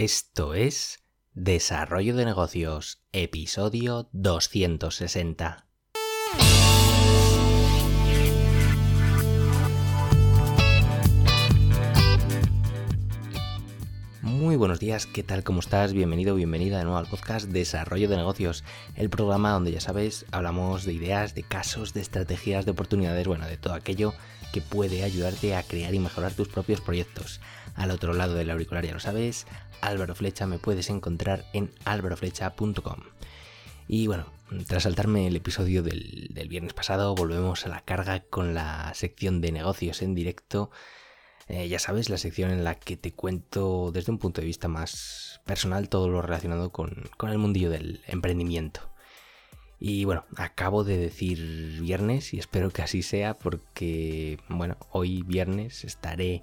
Esto es Desarrollo de Negocios, episodio 260. Muy buenos días, ¿qué tal? ¿Cómo estás? Bienvenido, bienvenida de nuevo al podcast Desarrollo de Negocios, el programa donde ya sabes, hablamos de ideas, de casos, de estrategias, de oportunidades, bueno, de todo aquello que puede ayudarte a crear y mejorar tus propios proyectos. Al otro lado del auricular ya lo sabes, Álvaro Flecha me puedes encontrar en álvaroflecha.com. Y bueno, tras saltarme el episodio del, viernes pasado, volvemos a la carga con la sección de negocios en directo. Eh, ya sabes, la sección en la que te cuento desde un punto de vista más personal todo lo relacionado con, con el mundillo del emprendimiento. Y bueno, acabo de decir viernes y espero que así sea porque, bueno, hoy viernes estaré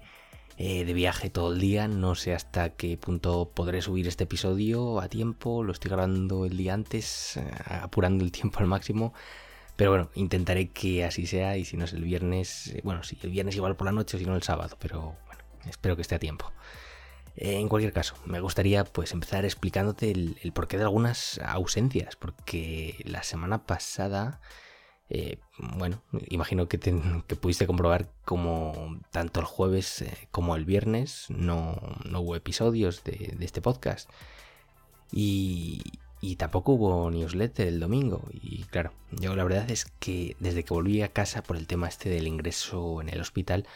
eh, de viaje todo el día, no sé hasta qué punto podré subir este episodio a tiempo, lo estoy grabando el día antes, eh, apurando el tiempo al máximo, pero bueno, intentaré que así sea y si no es el viernes, eh, bueno, sí, el viernes igual por la noche o si no el sábado, pero bueno, espero que esté a tiempo. En cualquier caso, me gustaría pues empezar explicándote el, porqué de algunas ausencias, porque la semana pasada eh, bueno, imagino que, pudiste comprobar como tanto el jueves eh, como el viernes no, hubo episodios de, este podcast. Y, tampoco hubo newsletter el domingo. Y claro, yo la verdad es que desde que volví a casa por el tema este del ingreso en el hospital,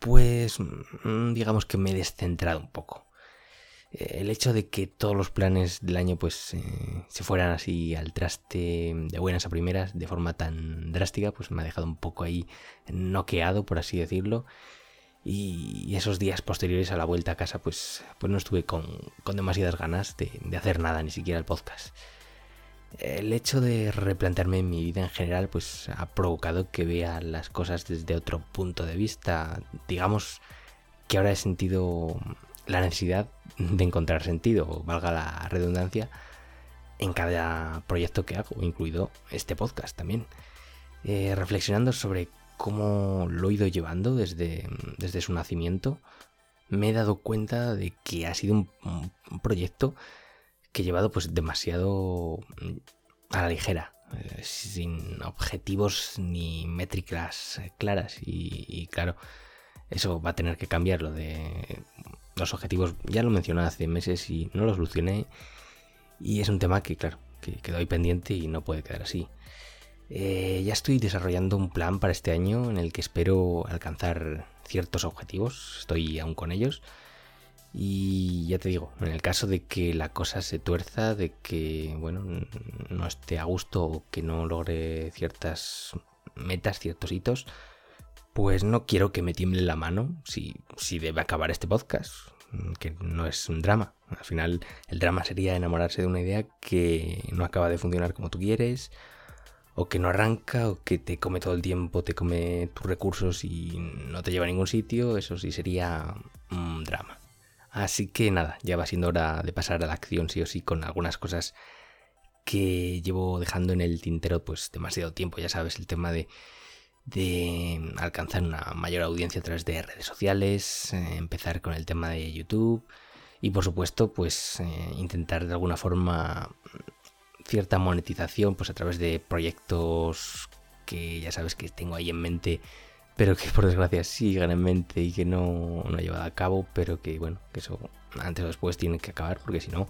pues mm, digamos que me he descentrado un poco. El hecho de que todos los planes del año pues eh, se fueran así al traste de buenas a primeras de forma tan drástica pues me ha dejado un poco ahí noqueado por así decirlo. Y esos días posteriores a la vuelta a casa pues, pues no estuve con, demasiadas ganas de, de, hacer nada ni siquiera el podcast el hecho de replantearme mi vida en general pues ha provocado que vea las cosas desde otro punto de vista digamos que ahora he sentido la necesidad de encontrar sentido, valga la redundancia, en cada proyecto que hago, incluido este podcast también. Eh, reflexionando sobre cómo lo he ido llevando desde, desde su nacimiento, me he dado cuenta de que ha sido un, proyecto que he llevado pues demasiado a la ligera, eh, sin objetivos ni métricas claras y, claro, eso va a tener que cambiar lo de los objetivos ya lo mencioné hace meses y no los solucioné. Y es un tema que, claro, que quedó ahí pendiente y no puede quedar así. Eh, ya estoy desarrollando un plan para este año en el que espero alcanzar ciertos objetivos. Estoy aún con ellos. Y ya te digo, en el caso de que la cosa se tuerza, de que, bueno, no esté a gusto o que no logre ciertas metas, ciertos hitos, pues no quiero que me tiemble la mano si, si debe acabar este podcast, que no es un drama. Al final el drama sería enamorarse de una idea que no acaba de funcionar como tú quieres, o que no arranca, o que te come todo el tiempo, te come tus recursos y no te lleva a ningún sitio, eso sí sería un drama. Así que nada, ya va siendo hora de pasar a la acción sí o sí con algunas cosas que llevo dejando en el tintero pues demasiado tiempo, ya sabes, el tema de de alcanzar una mayor audiencia a través de redes sociales, eh, empezar con el tema de YouTube y por supuesto pues eh, intentar de alguna forma cierta monetización pues a través de proyectos que ya sabes que tengo ahí en mente pero que por desgracia sigan en mente y que no, no he llevado a cabo pero que bueno que eso antes o después tiene que acabar porque si no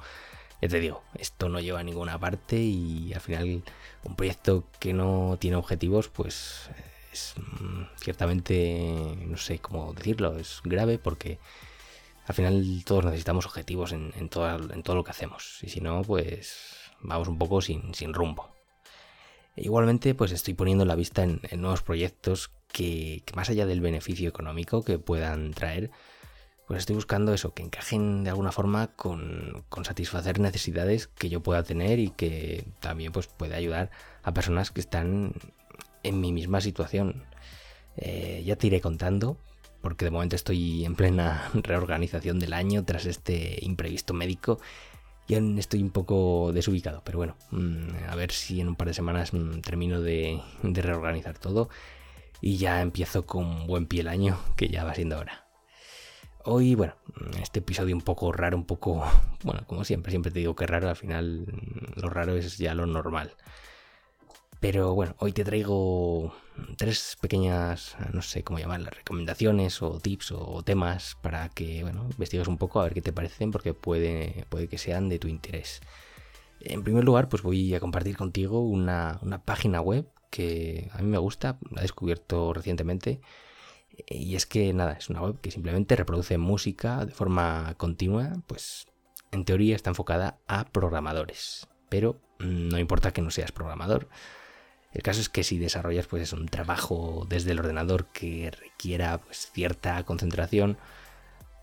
ya te digo, esto no lleva a ninguna parte y al final un proyecto que no tiene objetivos, pues es mm, ciertamente, no sé cómo decirlo, es grave porque al final todos necesitamos objetivos en, todo, lo que hacemos y si no, pues vamos un poco sin, rumbo. Igualmente, pues estoy poniendo la vista en, nuevos proyectos que, más allá del beneficio económico que puedan traer, pues estoy buscando eso, que encajen de alguna forma con, satisfacer necesidades que yo pueda tener y que también pues puede ayudar a personas que están en mi misma situación. Eh, ya te iré contando, porque de momento estoy en plena reorganización del año tras este imprevisto médico. Estoy un poco desubicado, pero bueno, mm, a ver si en un par de semanas mm, termino de, reorganizar todo y ya empiezo con buen pie el año, que ya va siendo hora. Hoy, bueno, este episodio un poco raro, un poco, bueno, como siempre, siempre te digo que raro, al final lo raro es ya lo normal. Pero bueno, hoy te traigo tres pequeñas, no sé cómo llamarlas, recomendaciones o tips o temas para que, bueno, investigues un poco a ver qué te parecen porque puede, puede que sean de tu interés. En primer lugar, pues voy a compartir contigo una, una página web que a mí me gusta, la he descubierto recientemente. Y es que nada, es una web que simplemente reproduce música de forma continua, pues en teoría está enfocada a programadores. Pero no importa que no seas programador, el caso es que si desarrollas pues un trabajo desde el ordenador que requiera pues, cierta concentración,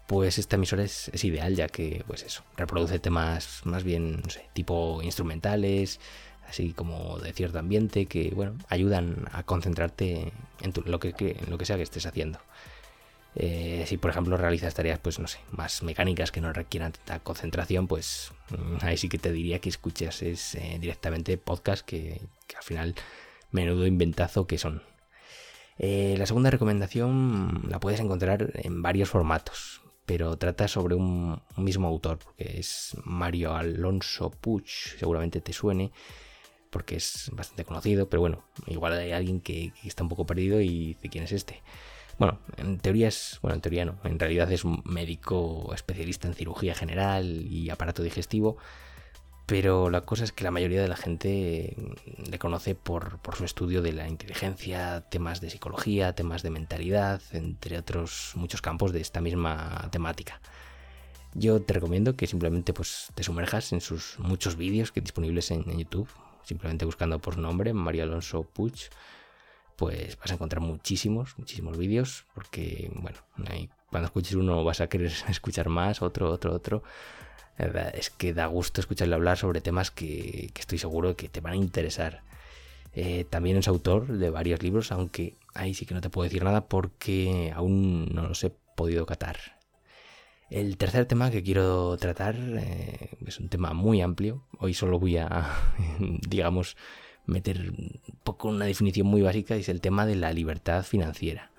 pues esta emisora es, ideal ya que pues eso, reproduce temas más bien, no sé, tipo instrumentales, así como de cierto ambiente que, bueno, ayudan a concentrarte en, lo, que, en lo que sea que estés haciendo. Eh, si por ejemplo realizas tareas pues no sé más mecánicas que no requieran tanta concentración pues mm, ahí sí que te diría que escuches es, eh, directamente podcast que, al final menudo inventazo que son. Eh, la segunda recomendación la puedes encontrar en varios formatos pero trata sobre un, mismo autor que es Mario Alonso Puig seguramente te suene porque es bastante conocido pero bueno igual hay alguien que, que está un poco perdido y dice quién es este bueno, en teoría es, bueno, en teoría no, en realidad es un médico especialista en cirugía general y aparato digestivo, pero la cosa es que la mayoría de la gente le conoce por, su estudio de la inteligencia, temas de psicología, temas de mentalidad, entre otros muchos campos de esta misma temática. Yo te recomiendo que simplemente pues, te sumerjas en sus muchos vídeos que disponibles en, en YouTube, simplemente buscando por su nombre, Mario Alonso Puig pues vas a encontrar muchísimos, muchísimos vídeos, porque, bueno, cuando escuches uno vas a querer escuchar más, otro, otro, otro. es que da gusto escucharle hablar sobre temas que, estoy seguro que te van a interesar. Eh, también es autor de varios libros, aunque ahí sí que no te puedo decir nada porque aún no los he podido catar. El tercer tema que quiero tratar eh, es un tema muy amplio. Hoy solo voy a, digamos, meter poco una definición muy básica es el tema de la libertad financiera.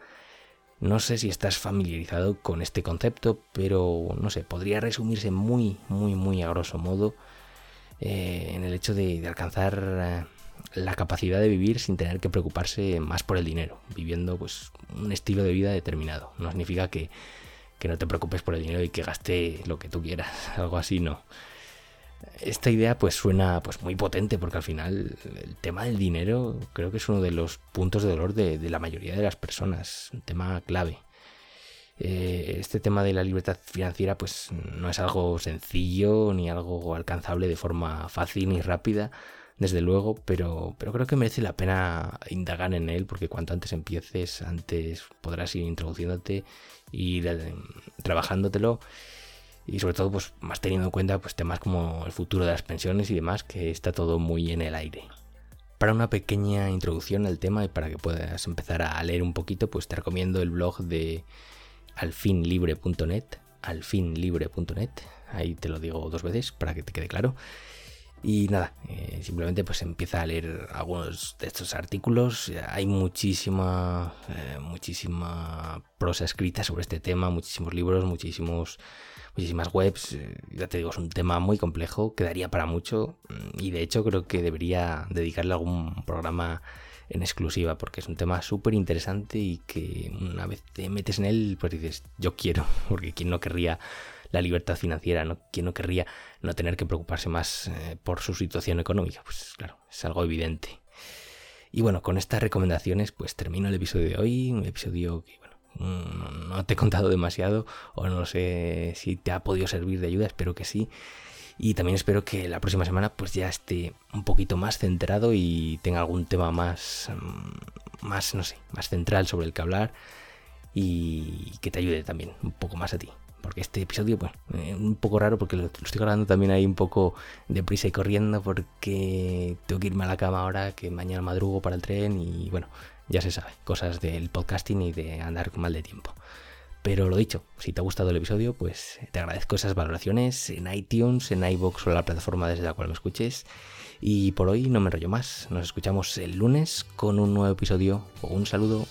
No sé si estás familiarizado con este concepto, pero no sé, podría resumirse muy, muy, muy a grosso modo eh, en el hecho de, alcanzar eh, la capacidad de vivir sin tener que preocuparse más por el dinero, viviendo pues un estilo de vida determinado. No significa que, que no te preocupes por el dinero y que gaste lo que tú quieras, algo así no. Esta idea pues suena pues muy potente porque al final el tema del dinero creo que es uno de los puntos de dolor de, la mayoría de las personas, un tema clave. Eh, este tema de la libertad financiera pues no es algo sencillo ni algo alcanzable de forma fácil ni rápida, desde luego, pero, pero creo que merece la pena indagar en él porque cuanto antes empieces, antes podrás ir introduciéndote, ir eh, trabajándotelo y sobre todo pues más teniendo en cuenta pues temas como el futuro de las pensiones y demás que está todo muy en el aire. Para una pequeña introducción al tema y para que puedas empezar a leer un poquito, pues te recomiendo el blog de alfinlibre.net, alfinlibre.net, ahí te lo digo dos veces para que te quede claro. Y nada, eh, simplemente pues empieza a leer algunos de estos artículos. Hay muchísima, eh, muchísima prosa escrita sobre este tema, muchísimos libros, muchísimos muchísimas webs. Eh, ya te digo, es un tema muy complejo, quedaría para mucho mm, y de hecho creo que debería dedicarle algún programa en exclusiva porque es un tema súper interesante y que una vez te metes en él, pues dices, yo quiero, porque quién no querría la libertad financiera, ¿no? ¿Quién no querría no tener que preocuparse más eh, por su situación económica? Pues claro, es algo evidente. Y bueno, con estas recomendaciones pues termino el episodio de hoy, un episodio que Mm, no te he contado demasiado o no sé si te ha podido servir de ayuda, espero que sí. Y también espero que la próxima semana pues ya esté un poquito más centrado y tenga algún tema más, mm, más, no sé, más central sobre el que hablar y que te ayude también un poco más a ti. Porque este episodio, bueno, eh, un poco raro porque lo, lo, estoy grabando también ahí un poco deprisa y corriendo porque tengo que irme a la cama ahora que mañana madrugo para el tren y bueno, ya se sabe, cosas del podcasting y de andar mal de tiempo. Pero lo dicho, si te ha gustado el episodio, pues te agradezco esas valoraciones en iTunes, en iBox o la plataforma desde la cual me escuches. Y por hoy no me enrollo más. Nos escuchamos el lunes con un nuevo episodio. Un saludo.